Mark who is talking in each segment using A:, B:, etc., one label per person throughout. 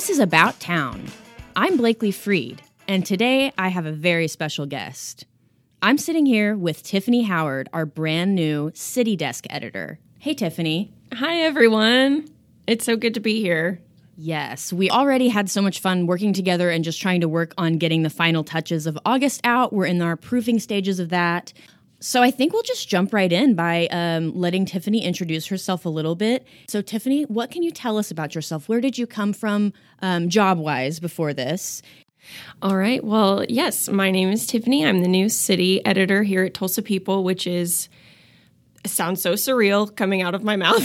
A: This is About Town. I'm Blakely Freed, and today I have a very special guest. I'm sitting here with Tiffany Howard, our brand new City Desk editor. Hey, Tiffany.
B: Hi, everyone. It's so good to be here.
A: Yes, we already had so much fun working together and just trying to work on getting the final touches of August out. We're in our proofing stages of that. So I think we'll just jump right in by um, letting Tiffany introduce herself a little bit. So, Tiffany, what can you tell us about yourself? Where did you come from um, job wise before this?
B: All right. Well, yes, my name is Tiffany. I'm the new city editor here at Tulsa People, which is sounds so surreal coming out of my mouth.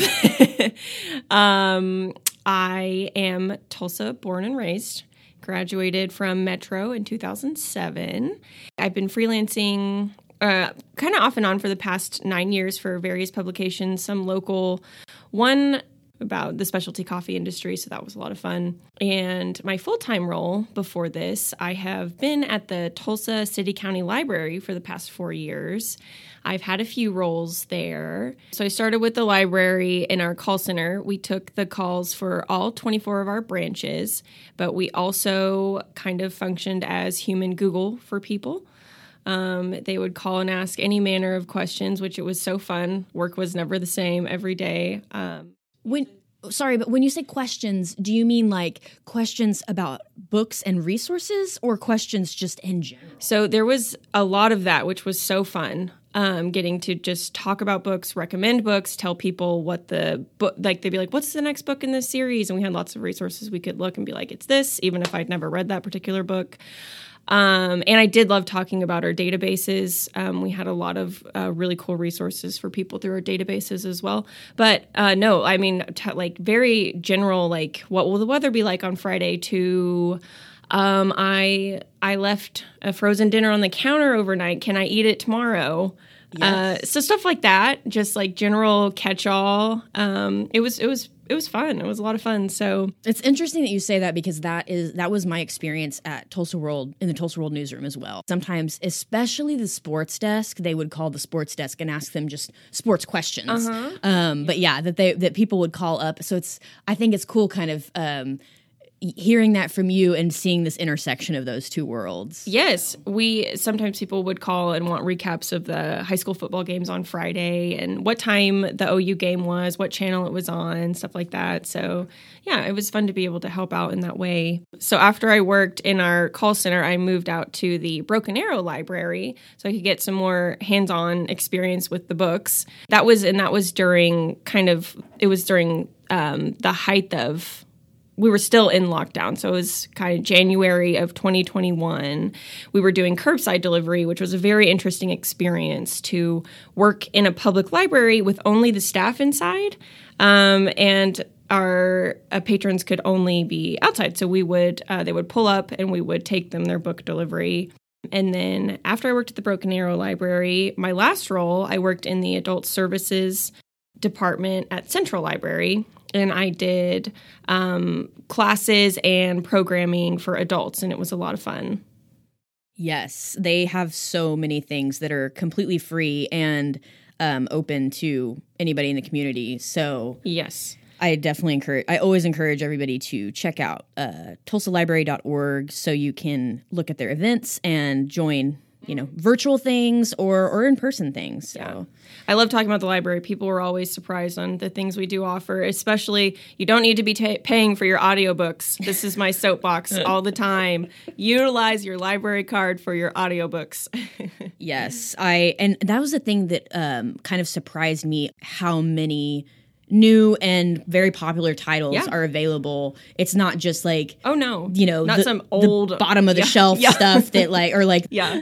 B: um, I am Tulsa born and raised. Graduated from Metro in 2007. I've been freelancing uh, kind of off and on for the past nine years for various publications, some local, one about the specialty coffee industry, so that was a lot of fun. And my full time role before this, I have been at the Tulsa City County Library for the past four years. I've had a few roles there. So I started with the library in our call center. We took the calls for all 24 of our branches, but we also kind of functioned as human Google for people. Um, they would call and ask any manner of questions, which it was so fun. Work was never the same every day. Um,
A: when sorry, but when you say questions, do you mean like questions about books and resources or questions just in general?
B: So there was a lot of that, which was so fun. Um, getting to just talk about books, recommend books, tell people what the book, like they'd be like, what's the next book in this series? And we had lots of resources we could look and be like, it's this, even if I'd never read that particular book. Um, and I did love talking about our databases. Um, we had a lot of uh, really cool resources for people through our databases as well. But uh, no, I mean, t- like very general, like what will the weather be like on Friday? To um, I I left a frozen dinner on the counter overnight. Can I eat it tomorrow? Yes. Uh, so stuff like that, just like general catch-all. Um, it was it was it was fun. It was a lot of fun. So
A: it's interesting that you say that because that is that was my experience at Tulsa World in the Tulsa World newsroom as well. Sometimes, especially the sports desk, they would call the sports desk and ask them just sports questions. Uh-huh. Um, but yeah, that they that people would call up. So it's I think it's cool, kind of. Um, hearing that from you and seeing this intersection of those two worlds.
B: Yes, we sometimes people would call and want recaps of the high school football games on Friday and what time the OU game was, what channel it was on, stuff like that. So, yeah, it was fun to be able to help out in that way. So, after I worked in our call center, I moved out to the Broken Arrow Library so I could get some more hands-on experience with the books. That was and that was during kind of it was during um, the height of we were still in lockdown. So it was kind of January of 2021. We were doing curbside delivery, which was a very interesting experience to work in a public library with only the staff inside. Um, and our uh, patrons could only be outside. So we would, uh, they would pull up and we would take them their book delivery. And then after I worked at the Broken Arrow Library, my last role, I worked in the adult services department at Central Library and I did um, classes and programming for adults, and it was a lot of fun.
A: Yes, they have so many things that are completely free and um, open to anybody in the community. So,
B: yes.
A: I definitely encourage, I always encourage everybody to check out uh, tulsalibrary.org so you can look at their events and join you know virtual things or or in person things so yeah.
B: i love talking about the library people are always surprised on the things we do offer especially you don't need to be ta- paying for your audiobooks this is my soapbox all the time utilize your library card for your audiobooks
A: yes i and that was the thing that um, kind of surprised me how many new and very popular titles yeah. are available. It's not just like
B: oh no,
A: you know,
B: not the, some old
A: bottom of the yeah, shelf yeah. stuff that like or like
B: yeah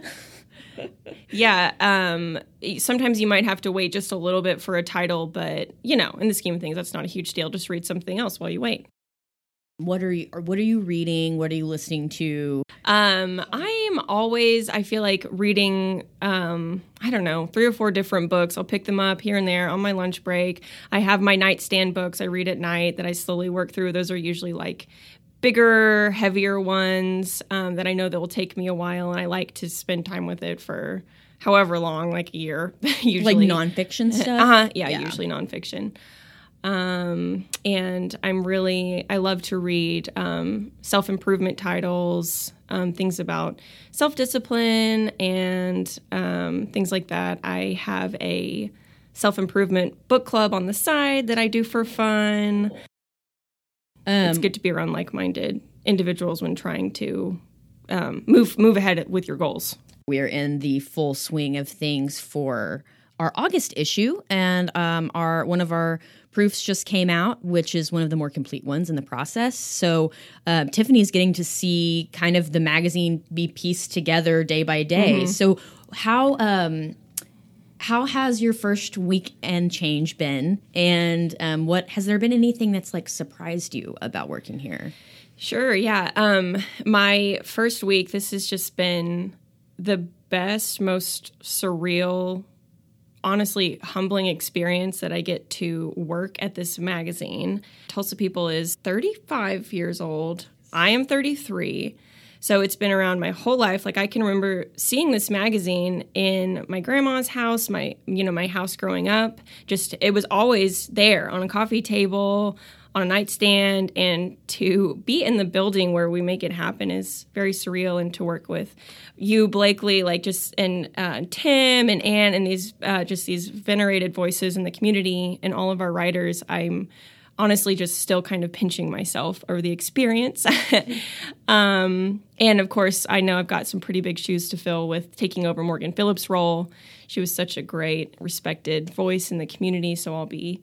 B: yeah um sometimes you might have to wait just a little bit for a title but you know in the scheme of things that's not a huge deal. Just read something else while you wait.
A: What are you or what are you reading? What are you listening to?
B: Um i'm always i feel like reading um i don't know three or four different books. I'll pick them up here and there on my lunch break. I have my nightstand books. I read at night that i slowly work through. Those are usually like bigger, heavier ones um, that I know that will take me a while, and I like to spend time with it for however long, like a year, usually.
A: Like nonfiction stuff.
B: Uh huh. Yeah, yeah, usually nonfiction. Um, and I'm really, I love to read um, self improvement titles, um, things about self discipline, and um, things like that. I have a self improvement book club on the side that I do for fun. It's good to be around like minded individuals when trying to um, move move ahead with your goals.
A: We're in the full swing of things for our August issue, and um, our one of our proofs just came out, which is one of the more complete ones in the process. So uh, Tiffany's getting to see kind of the magazine be pieced together day by day. Mm-hmm. So how um, how has your first weekend change been, and um, what has there been anything that's like surprised you about working here?
B: Sure. Yeah. Um, my first week, this has just been the best, most surreal, honestly humbling experience that I get to work at this magazine. Tulsa People is 35 years old. I am 33. So it's been around my whole life. Like I can remember seeing this magazine in my grandma's house, my you know, my house growing up. Just it was always there on a coffee table, on a nightstand and to be in the building where we make it happen is very surreal and to work with you blakely like just and uh, tim and anne and these uh, just these venerated voices in the community and all of our writers i'm honestly just still kind of pinching myself over the experience um, and of course i know i've got some pretty big shoes to fill with taking over morgan phillips role she was such a great respected voice in the community so i'll be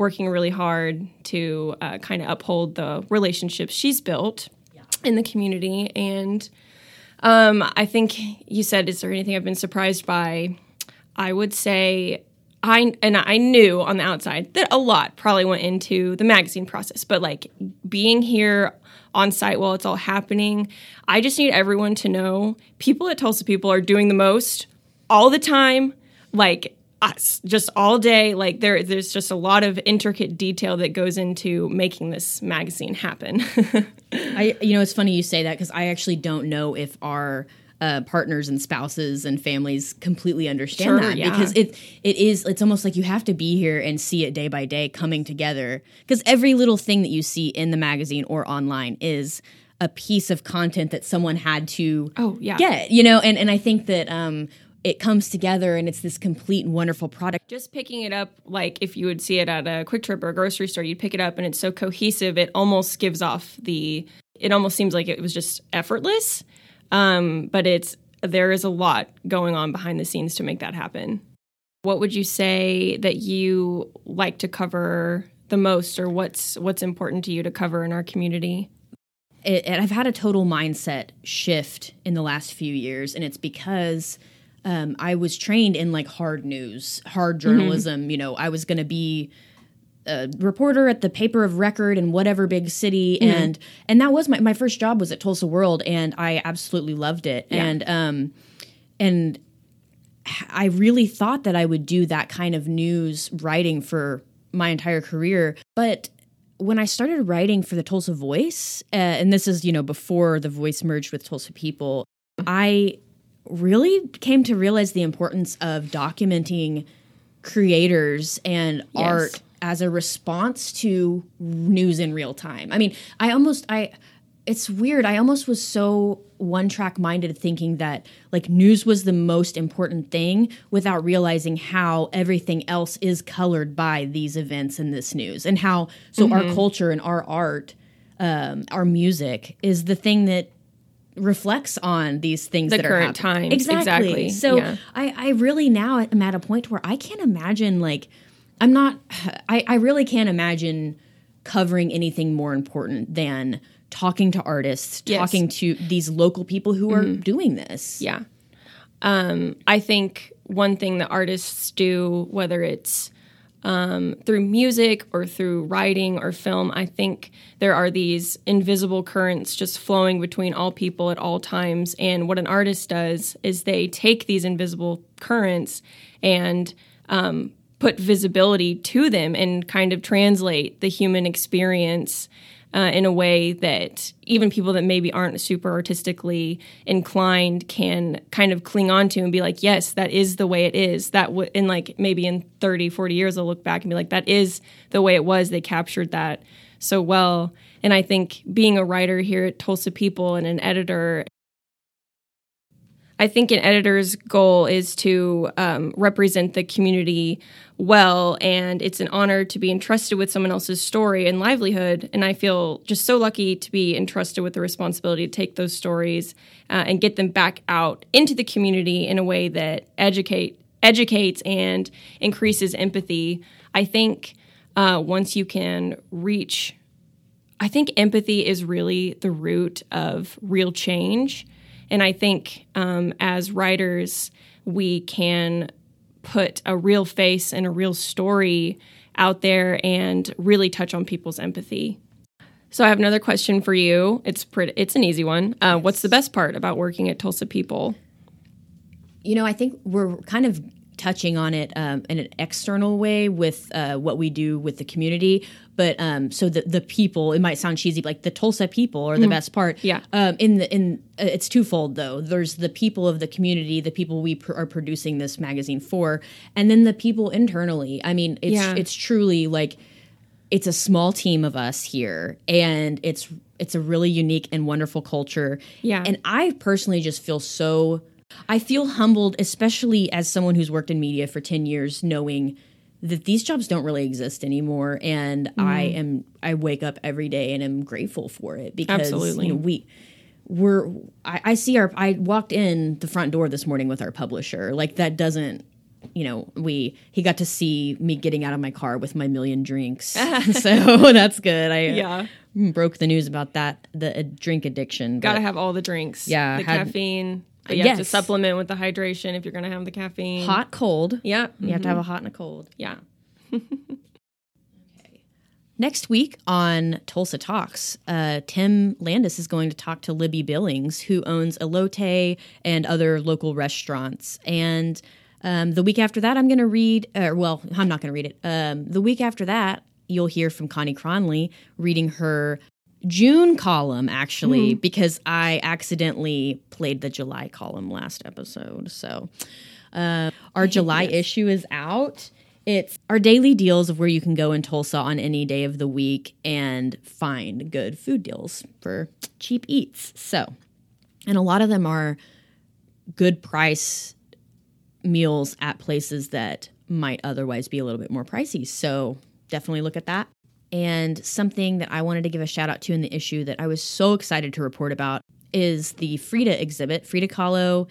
B: working really hard to uh, kind of uphold the relationships she's built yeah. in the community. And um, I think you said, is there anything I've been surprised by? I would say I and I knew on the outside that a lot probably went into the magazine process, but like being here on site while it's all happening, I just need everyone to know people at Tulsa People are doing the most all the time. Like us just all day like there there's just a lot of intricate detail that goes into making this magazine happen
A: i you know it's funny you say that because i actually don't know if our uh, partners and spouses and families completely understand sure, that yeah. because it it is it's almost like you have to be here and see it day by day coming together because every little thing that you see in the magazine or online is a piece of content that someone had to
B: oh yeah
A: get you know and and I think that um it comes together and it's this complete and wonderful product.
B: Just picking it up, like if you would see it at a QuikTrip or a grocery store, you'd pick it up and it's so cohesive, it almost gives off the, it almost seems like it was just effortless. Um, but it's, there is a lot going on behind the scenes to make that happen. What would you say that you like to cover the most or what's what's important to you to cover in our community?
A: It, I've had a total mindset shift in the last few years, and it's because um, I was trained in like hard news, hard mm-hmm. journalism. Mm-hmm. You know, I was going to be a reporter at the paper of record in whatever big city, mm-hmm. and and that was my my first job was at Tulsa World, and I absolutely loved it. Yeah. And um, and I really thought that I would do that kind of news writing for my entire career, but when I started writing for the Tulsa Voice, uh, and this is you know before the Voice merged with Tulsa People, I really came to realize the importance of documenting creators and yes. art as a response to news in real time. I mean, I almost I it's weird. I almost was so one track minded thinking that like news was the most important thing without realizing how everything else is colored by these events and this news and how so mm-hmm. our culture and our art um, our music is the thing that reflects on these things
B: the
A: that
B: current
A: are
B: times.
A: Exactly.
B: exactly.
A: So yeah. I, I really now am at a point where I can't imagine like I'm not I, I really can't imagine covering anything more important than talking to artists, yes. talking to these local people who are mm-hmm. doing this.
B: Yeah. Um, I think one thing that artists do, whether it's um, through music or through writing or film, I think there are these invisible currents just flowing between all people at all times. And what an artist does is they take these invisible currents and um, put visibility to them and kind of translate the human experience uh, in a way that even people that maybe aren't super artistically inclined can kind of cling on to and be like, yes, that is the way it is. That w- in like maybe in 30, 40 years, they'll look back and be like, that is the way it was. They captured that so well. And I think being a writer here at Tulsa People and an editor I think an editor's goal is to um, represent the community well, and it's an honor to be entrusted with someone else's story and livelihood. And I feel just so lucky to be entrusted with the responsibility to take those stories uh, and get them back out into the community in a way that educate educates and increases empathy. I think uh, once you can reach, I think empathy is really the root of real change. And I think um, as writers, we can put a real face and a real story out there and really touch on people's empathy. So I have another question for you. It's pretty. It's an easy one. Uh. What's the best part about working at Tulsa People?
A: You know, I think we're kind of touching on it um, in an external way with uh, what we do with the community. But um, so the the people, it might sound cheesy, like the Tulsa people are the mm. best part.
B: Yeah.
A: Um, in the in uh, it's twofold though. There's the people of the community, the people we pr- are producing this magazine for, and then the people internally. I mean, it's yeah. it's truly like it's a small team of us here, and it's it's a really unique and wonderful culture.
B: Yeah.
A: And I personally just feel so I feel humbled, especially as someone who's worked in media for 10 years, knowing that these jobs don't really exist anymore. And mm. I am, I wake up every day and am grateful for it because
B: Absolutely.
A: You know, we, we're, I, I see our, I walked in the front door this morning with our publisher. Like that doesn't, you know, we he got to see me getting out of my car with my million drinks, so that's good. I
B: yeah
A: broke the news about that the uh, drink addiction.
B: Got to have all the drinks.
A: Yeah,
B: the had, caffeine. But you yes. have to supplement with the hydration if you're going to have the caffeine.
A: Hot, cold.
B: Yeah.
A: You mm-hmm. have to have a hot and a cold.
B: Yeah.
A: okay. Next week on Tulsa Talks, uh, Tim Landis is going to talk to Libby Billings, who owns Elote and other local restaurants. And um, the week after that, I'm going to read, uh, well, I'm not going to read it. Um, the week after that, you'll hear from Connie Cronley reading her June column actually mm. because I accidentally played the July column last episode. So uh, our July yes. issue is out. It's our daily deals of where you can go in Tulsa on any day of the week and find good food deals for cheap eats. So, and a lot of them are good price meals at places that might otherwise be a little bit more pricey. So, definitely look at that. And something that I wanted to give a shout out to in the issue that I was so excited to report about is the Frida exhibit, Frida Kahlo,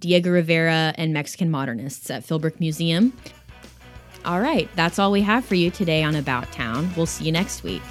A: Diego Rivera, and Mexican Modernists at Philbrook Museum. All right, that's all we have for you today on About Town. We'll see you next week.